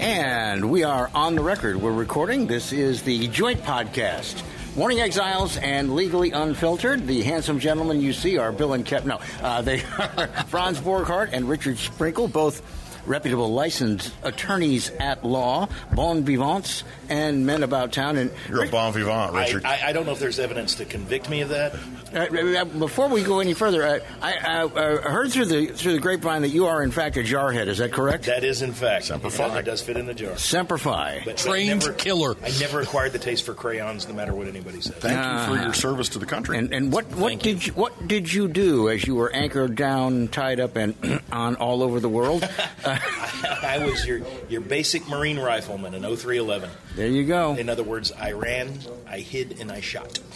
And we are on the record. We're recording. This is the joint podcast. Morning Exiles and Legally Unfiltered. The handsome gentlemen you see are Bill and Kep. No, uh, they are Franz Borghardt and Richard Sprinkle, both reputable licensed attorneys at law, bon vivants, and men about town. And You're a bon vivant, Richard. I, I don't know if there's evidence to convict me of that. Uh, before we go any further, uh, I, I uh, heard through the through the grapevine that you are in fact a jarhead. Is that correct? That is, in fact, Semper Fi. It does fit in the jar. Semper Fi. But Trained I never, killer. I never acquired the taste for crayons, no matter what anybody says. Thank you for your service to the country. And and what what Thank did you. what did you do as you were anchored down, tied up, and on all over the world? Uh, I was your your basic Marine rifleman in 0311. there you go. In other words, I ran, I hid, and I shot.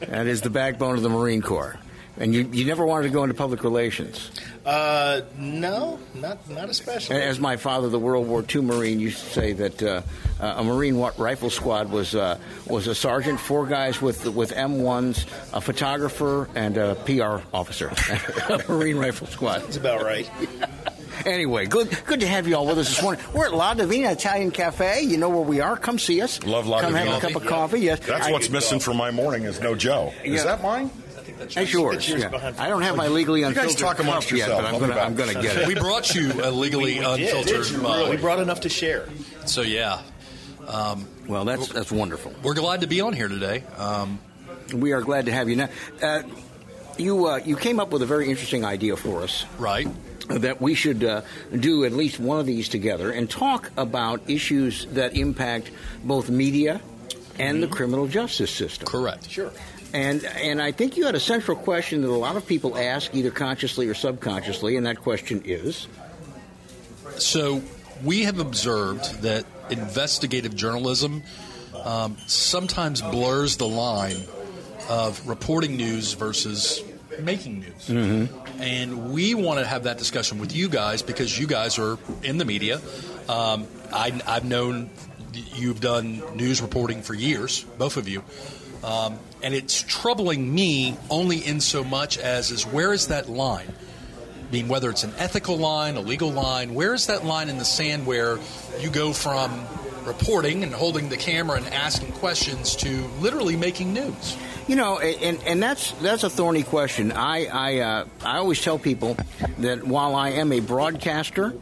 That is the backbone of the Marine Corps. And you, you never wanted to go into public relations. Uh, no, not not especially. As my father, the World War II Marine, used to say that uh, a Marine rifle squad was uh, was a sergeant, four guys with with M1s, a photographer, and a PR officer. a Marine rifle squad. That's about right. Anyway, good good to have you all with us this morning. We're at La Divina Italian Cafe. You know where we are. Come see us. Love La Come have a cup of coffee. Yes, That's I- what's missing from my morning is no Joe. Yeah. Is that mine? That's yours. It's yours yeah. I don't have my legally You guys unfiltered talk amongst cup yet, yourself. but I'm gonna I'm gonna get it. We brought you a legally We did. unfiltered mug. We brought enough to share. So yeah, Well, that's that's wonderful. we're glad to be on here today. Um, We are glad to have you. Now, uh, you uh, you came up with a very interesting idea for us right. That we should uh, do at least one of these together and talk about issues that impact both media and the criminal justice system. Correct. Sure. And and I think you had a central question that a lot of people ask either consciously or subconsciously, and that question is So we have observed that investigative journalism um, sometimes blurs the line of reporting news versus making news. And we want to have that discussion with you guys because you guys are in the media. Um, I, I've known you've done news reporting for years, both of you. Um, and it's troubling me only in so much as is where is that line? I mean, whether it's an ethical line, a legal line, where is that line in the sand where you go from reporting and holding the camera and asking questions to literally making news? You know, and and that's that's a thorny question. I I uh, I always tell people that while I am a broadcaster,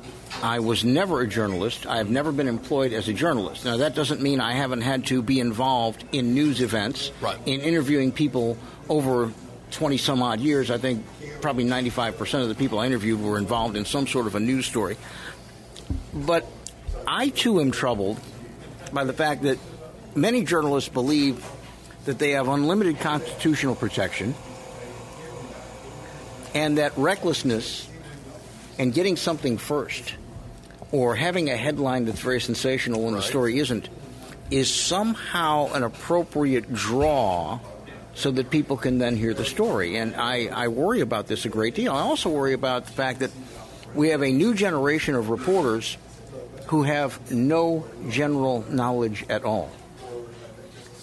I was never a journalist. I've never been employed as a journalist. Now that doesn't mean I haven't had to be involved in news events, Right. in interviewing people over twenty some odd years. I think probably ninety five percent of the people I interviewed were involved in some sort of a news story. But I too am troubled by the fact that many journalists believe that they have unlimited constitutional protection and that recklessness and getting something first or having a headline that's very sensational when the story isn't is somehow an appropriate draw so that people can then hear the story. And I, I worry about this a great deal. I also worry about the fact that we have a new generation of reporters who have no general knowledge at all.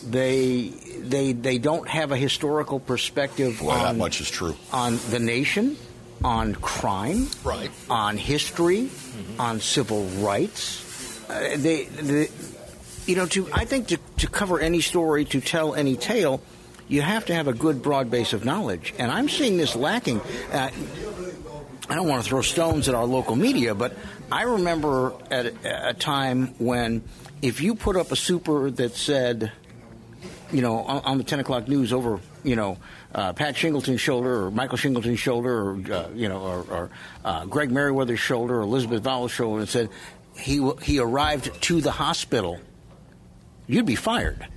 They they they don't have a historical perspective Boy, on that much is true. on the nation, on crime, Right. on history, on civil rights. Uh, they, they, you know, to I think to, to cover any story, to tell any tale, you have to have a good broad base of knowledge, and I'm seeing this lacking. Uh, I don't want to throw stones at our local media, but I remember at a, a time when if you put up a super that said, you know, on, on the 10 o'clock news over, you know, uh, Pat Shingleton's shoulder or Michael Shingleton's shoulder or, uh, you know, or, or uh, Greg Meriwether's shoulder or Elizabeth Vowell's shoulder and said he, he arrived to the hospital, you'd be fired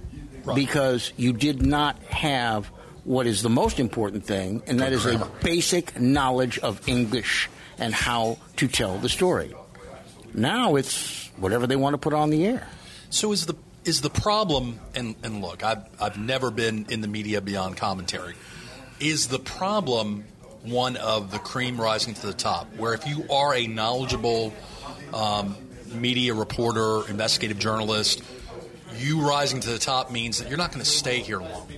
Right. because you did not have what is the most important thing, and that is a basic knowledge of English and how to tell the story. Now it's whatever they want to put on the air. So is the is the problem? And, and look, I've I've never been in the media beyond commentary. Is the problem one of the cream rising to the top, where if you are a knowledgeable um, media reporter, investigative journalist, you rising to the top means that you're not going to stay here long.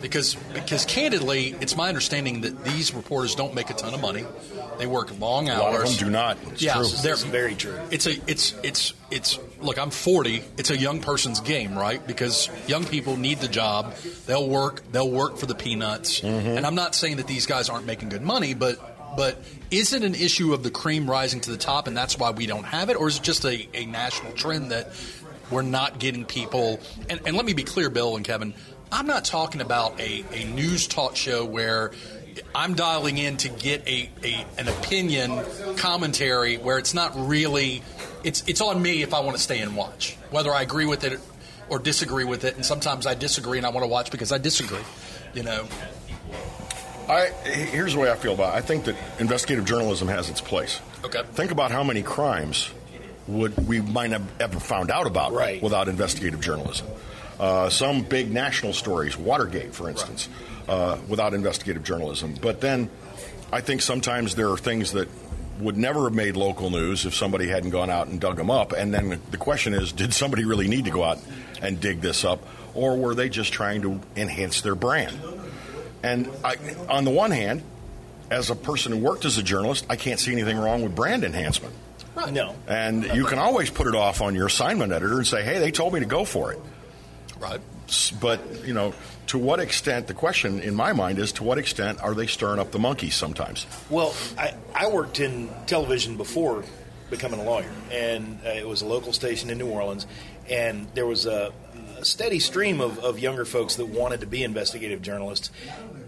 Because because candidly, it's my understanding that these reporters don't make a ton of money. They work long A hours. lot of them do not. It's yeah, true. they're It's very true. It's a it's it's it's look. I'm 40. It's a young person's game, right? Because young people need the job. They'll work. They'll work for the peanuts. Mm-hmm. And I'm not saying that these guys aren't making good money, but but is it an issue of the cream rising to the top, and that's why we don't have it, or is it just a, a national trend that we're not getting people? And, and let me be clear, Bill and Kevin. I'm not talking about a, a news talk show where I'm dialing in to get a, a an opinion commentary where it's not really it's it's on me if I want to stay and watch whether I agree with it or disagree with it and sometimes I disagree and I want to watch because I disagree you know I, here's the way I feel about it. I think that investigative journalism has its place. Okay. Think about how many crimes would we might have ever found out about Right. without investigative journalism. Uh, some big national stories, Watergate, for instance, uh, without investigative journalism. But then I think sometimes there are things that would never have made local news if somebody hadn't gone out and dug them up. And then the question is did somebody really need to go out and dig this up, or were they just trying to enhance their brand? And I, on the one hand, as a person who worked as a journalist, I can't see anything wrong with brand enhancement. No. And you can always put it off on your assignment editor and say, hey, they told me to go for it. Right But, you know, to what extent, the question in my mind is to what extent are they stirring up the monkeys sometimes? Well, I, I worked in television before becoming a lawyer, and uh, it was a local station in New Orleans, and there was a, a steady stream of, of younger folks that wanted to be investigative journalists.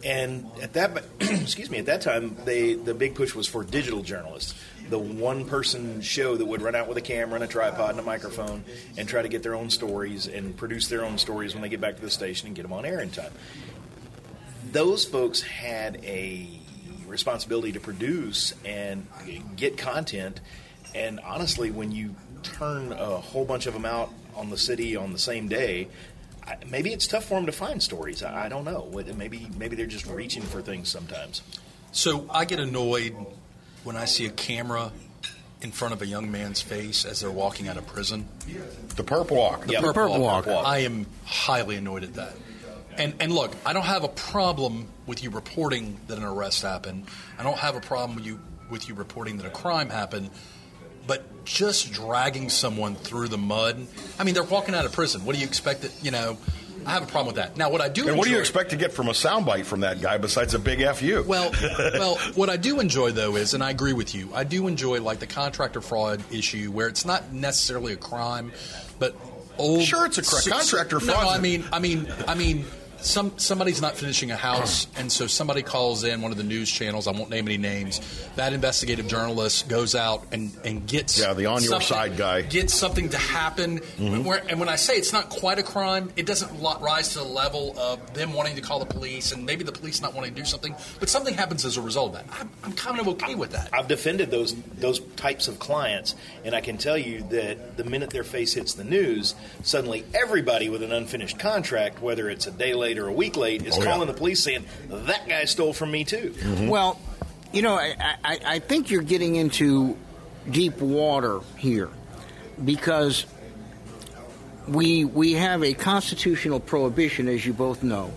And at that, excuse me, at that time, they the big push was for digital journalists, the one person show that would run out with a camera and a tripod and a microphone and try to get their own stories and produce their own stories when they get back to the station and get them on air in time those folks had a responsibility to produce and get content. And honestly, when you turn a whole bunch of them out on the city on the same day, maybe it's tough for them to find stories. I I don't know. Maybe maybe they're just reaching for things sometimes. so I get annoyed when I see a camera in front of a young man's face as they're walking out of prison The perp walk. Yeah. Perp perp walk. I am highly annoyed at that. And and look, I don't have a problem with you reporting that an arrest happened. I don't have a problem with you with you reporting that a crime happened. But just dragging someone through the mud. I mean, they're walking out of prison. What do you expect that, you know, I have a problem with that. Now, what I do And what do you expect to get from a soundbite from that guy besides a big FU? well, well, what I do enjoy though is, and I agree with you, I do enjoy like the contractor fraud issue where it's not necessarily a crime, but old. Sure, it's a cri- so- contractor no, fraud. I mean, I mean, I mean. Some somebody's not finishing a house, and so somebody calls in one of the news channels. I won't name any names. That investigative journalist goes out and, and gets Yeah, the on your something- side guy. gets something to happen. Mm-hmm. Where, and when I say it's not quite a crime, it doesn't rise to the level of them wanting to call the police and maybe the police not wanting to do something, but something happens as a result of that. I'm, I'm kind of okay with that. I've defended those those types of clients, and I can tell you that the minute their face hits the news, suddenly everybody with an unfinished contract, whether it's a day late or a week late, is Oh, yeah. calling the police saying that guy stole from me too. Well, you know, I, I, I think you're getting into deep water here because we we have a constitutional prohibition, as you both know,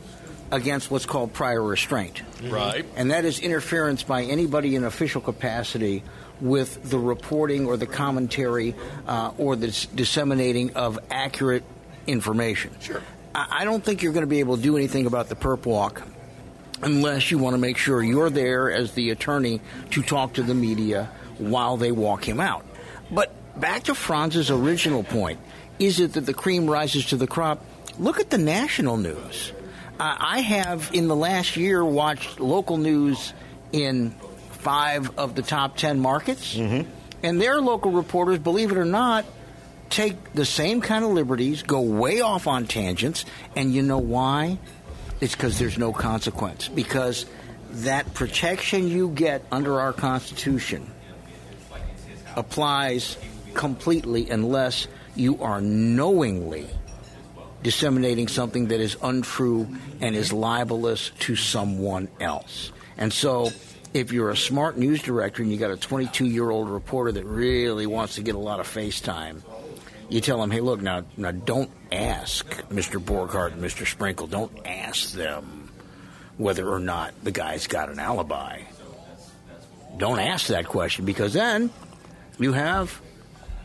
against what's called prior restraint. Right. and that is interference by anybody in official capacity with the reporting or the commentary uh, or the s- disseminating of accurate information. Sure. I, don't think you're going to be able to do anything about the perp walk unless you want to make sure you're there as the attorney to talk to the media while they walk him out. But back to Franz's original point is it that the cream rises to the crop? Look at the national news. Uh, I have, in the last year, watched local news in five of the top ten markets, and their local reporters, believe it or not, take the same kind of liberties, go way off on tangents, and you know why? It's because there's no consequence. Because that protection you get under our Constitution applies completely unless you are knowingly disseminating something that is untrue and is libelous to someone else. And so, if you're a smart news director and you got a 22 year old reporter that really wants to get a lot of face time, you tell them, hey, look, now, now don't ask Mr. Borghardt and Mr. Sprinkle, don't ask them whether or not the guy's got an alibi. Don't ask that question because then you have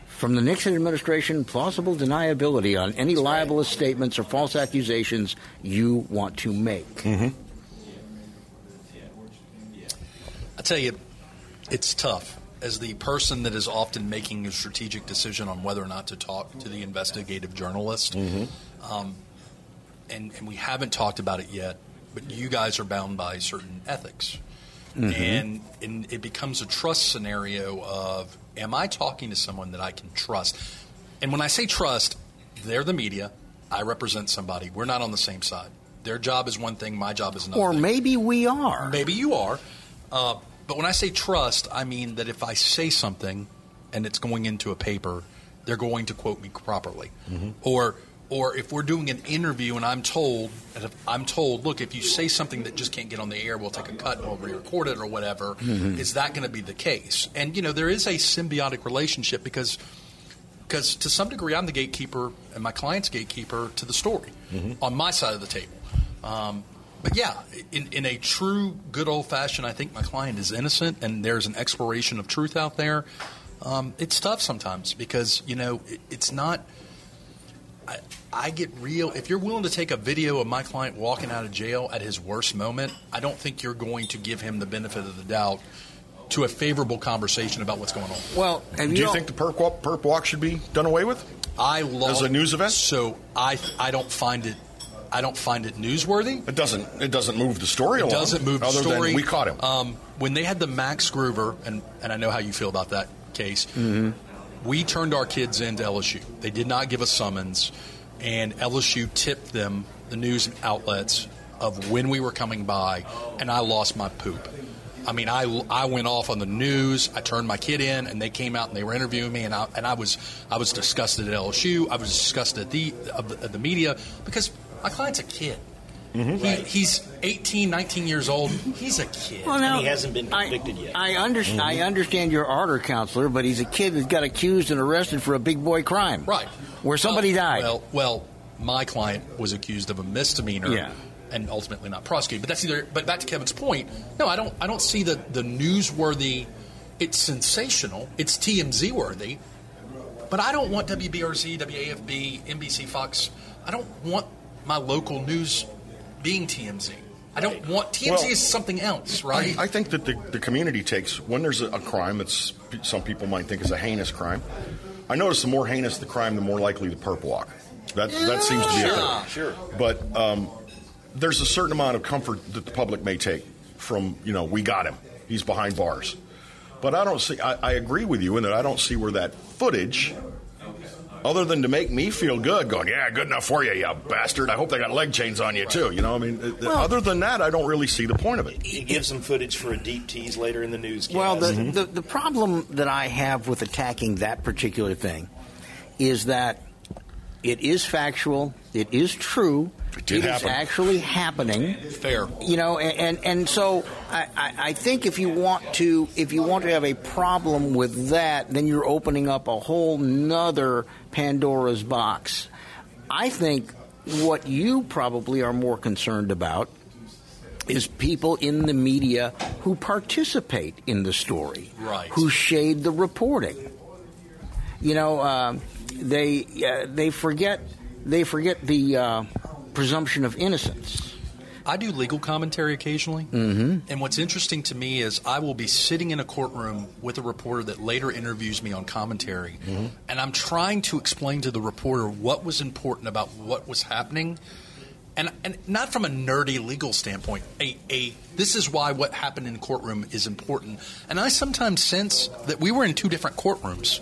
from the Nixon administration plausible deniability on any libelous statements or false accusations you want to make. Mm-hmm. I tell you, it's tough. As the person that is often making a strategic decision on whether or not to talk to the investigative journalist, um, and, and we haven't talked about it yet, but you guys are bound by certain ethics. And, and it becomes a trust scenario of am I talking to someone that I can trust? And when I say trust, they're the media. I represent somebody. We're not on the same side. Their job is one thing, my job is another. Or thing. maybe we are. Maybe you are. Uh, but when I say trust, I mean that if I say something and it's going into a paper, they're going to quote me properly. Mm-hmm. Or or if we're doing an interview and I'm told and I'm told, look, if you say something that just can't get on the air, we'll take a cut and we'll re-record it or whatever. Mm-hmm. Is that going to be the case? And you know, there is a symbiotic relationship because because to some degree I'm the gatekeeper and my client's gatekeeper to the story mm-hmm. on my side of the table. Um, but yeah, in, in a true good old fashioned, I think my client is innocent and there's an exploration of truth out there. Um, it's tough sometimes because you know it, it's not. I, I get real. If you're willing to take a video of my client walking out of jail at his worst moment, I don't think you're going to give him the benefit of the doubt to a favorable conversation about what's going on. Well, and Do you know- think the perp walk, perp walk should be done away with? I love As a news event? so I I don't find it I don't find it newsworthy. It doesn't. It doesn't move the story It along. doesn't move the other story. Than we caught him. Um, when they had the Max Gruver, and, and I know how you feel about that case, Mm-hmm. we turned our kids into LSU. They did not give us summons, and LSU tipped them, the news outlets, of when we were coming by, and I lost my poop. I mean, I, I went off on the news. I turned my kid in, and they came out and they were interviewing me, and I, and I was I was disgusted at LSU. I was disgusted at the of the, of the media because my client's a kid. Mm-hmm. He, he's 18, 19 years old. He's a kid. Well, now, he hasn't been I- convicted yet. I, under, I understand your ardor, counselor, but he's a kid that got accused and arrested for a big boy crime. Right. Where somebody Well- died. Well, well, my client was accused of a misdemeanor. Yeah. And ultimately not prosecuted. But that's either. But back to Kevin's point. No, I don't. I don't see the the newsworthy. It's sensational. It's TMZ worthy. But I don't want WBRZ, WAFB, NBC, Fox. I don't want my local news being TMZ. I don't want TMZ Well, is something else, right? I think that the, the community takes when there's a, a crime that's some people might think is a heinous crime. I notice the more heinous the crime, the more likely the perp walk. That that seems to be a thing. Sure. But um, there's a certain amount of comfort that the public may take from you know we got him, he's behind bars. But I don't see. I, I agree with you in that I don't see where that footage. Other than to make me feel good, going, yeah, good enough for you, you bastard. I hope they got leg chains on you too. You know, I mean, uh, other than that, I don't really see the point of it. It gives them footage for a deep tease later in the newscast. Well, the, Mm-hmm. the, the problem that I have with attacking that particular thing is that it is factual, it is true, It did is happen. actually happening. Fair. You know, and and, and so I, I, I think if you want to if you want to have a problem with that, then you're opening up a whole nother Pandora's box. I think what you probably are more concerned about is people in the media who participate in the story, Right. who shade the reporting. You know, um, they uh, they forget they forget the uh, presumption of innocence. I do legal commentary occasionally. Mm-hmm. And what's interesting to me is I will be sitting in a courtroom with a reporter that later interviews me on commentary, and I'm trying to explain to the reporter what was important about what was happening. And, and not from a nerdy legal standpoint. A, a this is why what happened in the courtroom is important. And I sometimes sense that we were in two different courtrooms.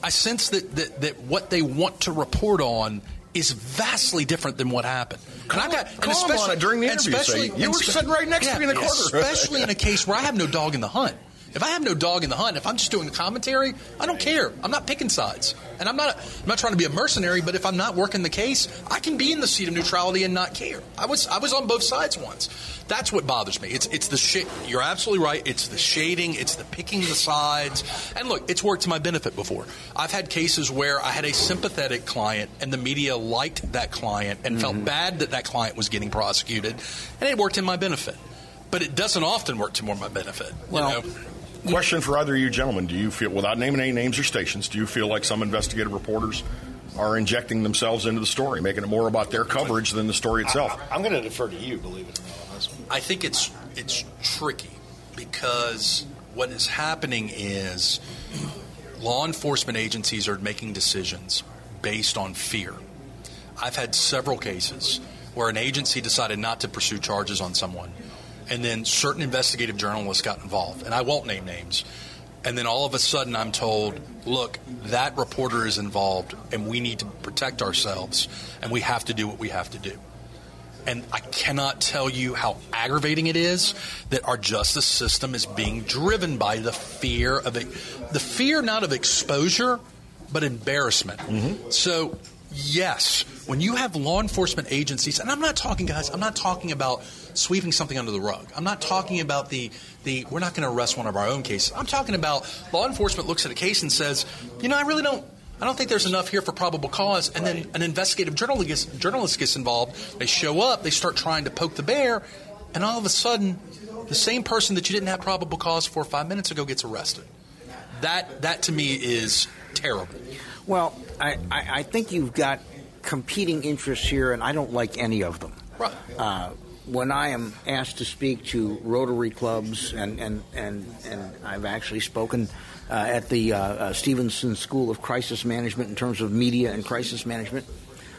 I sense that, that, that what they want to report on is vastly different than what happened. And I got, and call 'em especially- during the interview, especially- "You were sitting right next to me in the corner." Especially in a case where I have no dog in the hunt. If I have no dog in the hunt, if I'm just doing commentary, I don't care. I'm not picking sides, and I'm not. I'm not trying to be a mercenary. But if I'm not working the case, I can be in the seat of neutrality and not care. I was. I was on both sides once. That's what bothers me. It's. It's the shit. You're absolutely right. It's the shading. It's the picking the sides. And look, it's worked to my benefit before. I've had cases where I had a sympathetic client, and the media liked that client and mm-hmm. felt bad that that client was getting prosecuted, and it worked in my benefit but it doesn't often work to more my benefit. Well, you know? Question for either of you gentlemen: Do you feel, without naming any names or stations, do you feel like some investigative reporters are injecting themselves into the story, making it more about their coverage than the story itself? I, am going to defer to you, believe it or not, on this one. I think it's it's tricky because what is happening is law enforcement agencies are making decisions based on fear. I've had several cases where an agency decided not to pursue charges on someone and then certain investigative journalists got involved, and I won't name names. And then all of a sudden, I'm told, look, that reporter is involved, and we need to protect ourselves, and we have to do what we have to do. And I cannot tell you how aggravating it is that our justice system is being driven by the fear of it, the fear not of exposure, but embarrassment. Mm-hmm. So, yes, when you have law enforcement agencies, and I'm not talking, guys, I'm not talking about sweeping something under the rug. I'm not talking about the, the we're not going to arrest one of our own cases. I'm talking about law enforcement looks at a case and says, you know, I really don't I don't think there's enough here for probable cause. And then an investigative journalist gets, journalist gets involved. They show up, they start trying to poke the bear, and all of a sudden, the same person that you didn't have probable cause for five minutes ago gets arrested. That, that to me is terrible. Well, I, I, I think you've got competing interests here, and I don't like any of them. Right. Uh, when I am asked to speak to Rotary clubs, and, and, and, and I've actually spoken uh, at the uh, uh, Stevenson School of Crisis Management in terms of media and crisis management,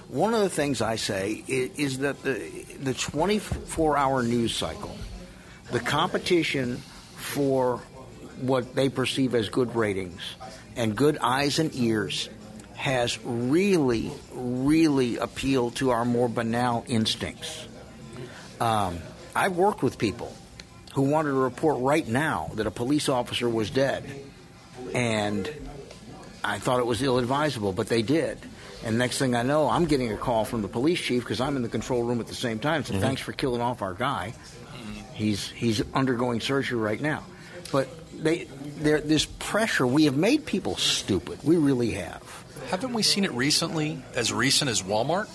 one of the things I say is, is that the, the 24 hour news cycle, the competition for what they perceive as good ratings and good eyes and ears has really, really appealed to our more banal instincts. Um, I've worked with people who wanted to report right now that a police officer was dead, and I thought it was ill advisable, but they did. And next thing I know, I'm getting a call from the police chief because I'm in the control room at the same time. So mm-hmm. thanks for killing off our guy. He's he's undergoing surgery right now. But they this pressure. We have made people stupid. We really have. Haven't we seen it recently? As recent as Walmart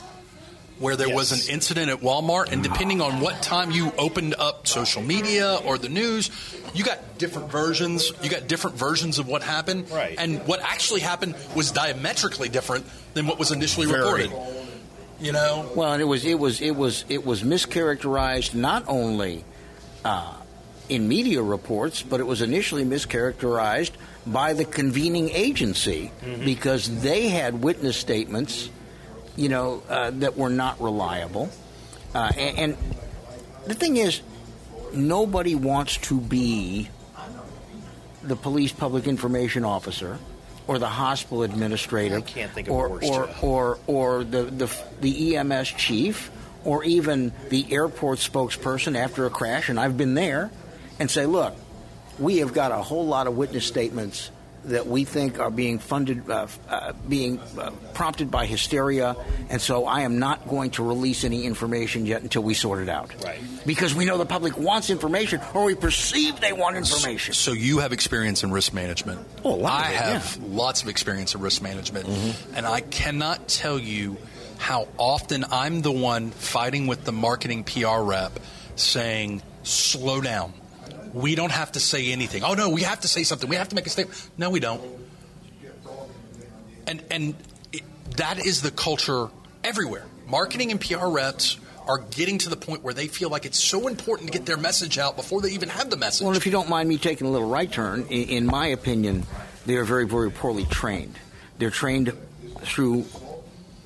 where there yes. was an incident at Walmart, and depending on what time you opened up social media or the news, you got different versions. You got different versions of what happened, right. and what actually happened was diametrically different than what was initially Very. reported. You know, well, and it was it was it was it was mischaracterized not only. Uh, in media reports, but it was initially mischaracterized by the convening agency mm-hmm. because they had witness statements you know, uh, that were not reliable. Uh, and, and, the thing is, nobody wants to be the police public information officer or the hospital administrator I can't think of or, or, or, or the, the, the EMS chief or even the airport spokesperson after a crash, and I've been there, and say, look, we have got a whole lot of witness statements that we think are being funded, uh, uh, being uh, prompted by hysteria, and so I am not going to release any information yet until we sort it out. Right. Because we know the public wants information, or we perceive they want information. So you have experience in risk management. Oh, I it, have yeah. lots of experience in risk management, mm-hmm. and I cannot tell you how often I'm the one fighting with the marketing PR rep, saying, "Slow down." We don't have to say anything. Oh no, we have to say something. We have to make a statement. No, we don't. And and it, that is the culture everywhere. Marketing and PR reps are getting to the point where they feel like it's so important to get their message out before they even have the message. Well, if you don't mind me taking a little right turn, in, in my opinion, they are very, very poorly trained. They're trained through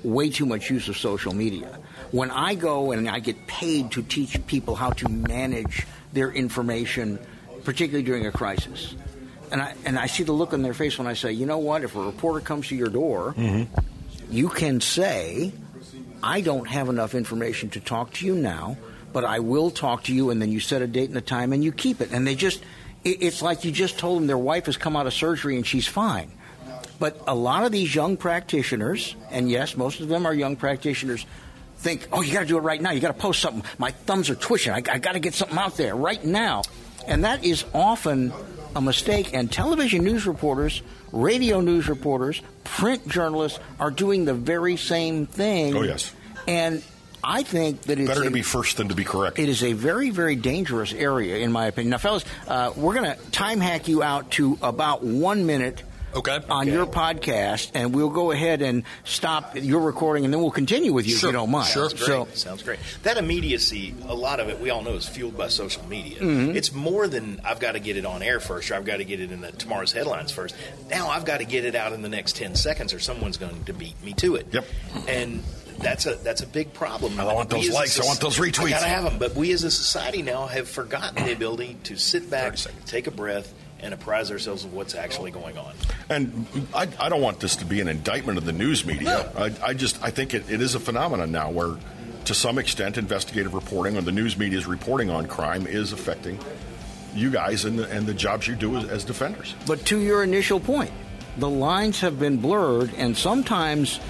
way too much use of social media. When I go and I get paid to teach people how to manage their information, particularly during a crisis. And I, and I see the look on their face when I say, you know what, if a reporter comes to your door, mm-hmm. you can say, I don't have enough information to talk to you now, but I will talk to you, and then you set a date and a time and you keep it. And they just, it's like you just told them their wife has come out of surgery and she's fine. But a lot of these young practitioners, and yes, most of them are young practitioners, think, oh, you got to do it right now. You got to post something. My thumbs are twitching. I, I got to get something out there right now. And that is often a mistake. And television news reporters, radio news reporters, print journalists are doing the very same thing. Oh, yes. And I think that it's better a, to be first than to be correct. It is a very, very dangerous area, in my opinion. Now, fellas, uh, we're going to time hack you out to about one minute Okay. on Okay. your podcast, and we'll go ahead and stop your recording, and then we'll continue with you Sure, if you don't mind. sure. Sounds great. So, Sounds great. That immediacy, a lot of it, we all know, is fueled by social media. Mm-hmm. It's more than I've got to get it on air first, or I've got to get it in the tomorrow's headlines first. Now I've got to get it out in the next ten seconds, or someone's going to beat me to it. Yep. And that's a that's a big problem. I want those likes. I want those retweets. I gotta have them. But we as a society now have forgotten the ability to sit back, take a breath, and apprise ourselves of what's actually going on. And I, I don't want this to be an indictment of the news media. I, I just I think it, it is a phenomenon now where, to some extent, investigative reporting or the news media's reporting on crime is affecting you guys and the, and the jobs you do as, as defenders. but to your initial point, the lines have been blurred, and sometimes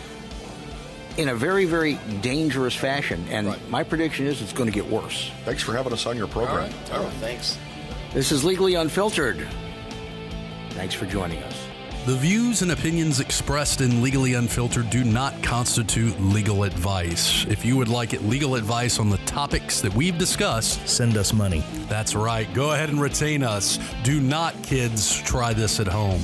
in a very, very dangerous fashion. And Right. my prediction is it's going to get worse. Thanks for having us on your program. All right. Oh, thanks. This is Legally Unfiltered. Thanks for joining us. The views and opinions expressed in Legally Unfiltered do not constitute legal advice. If you would like legal advice on the topics that we've discussed, Send us money. that's right. Go ahead and retain us. Do not, kids, try this at home.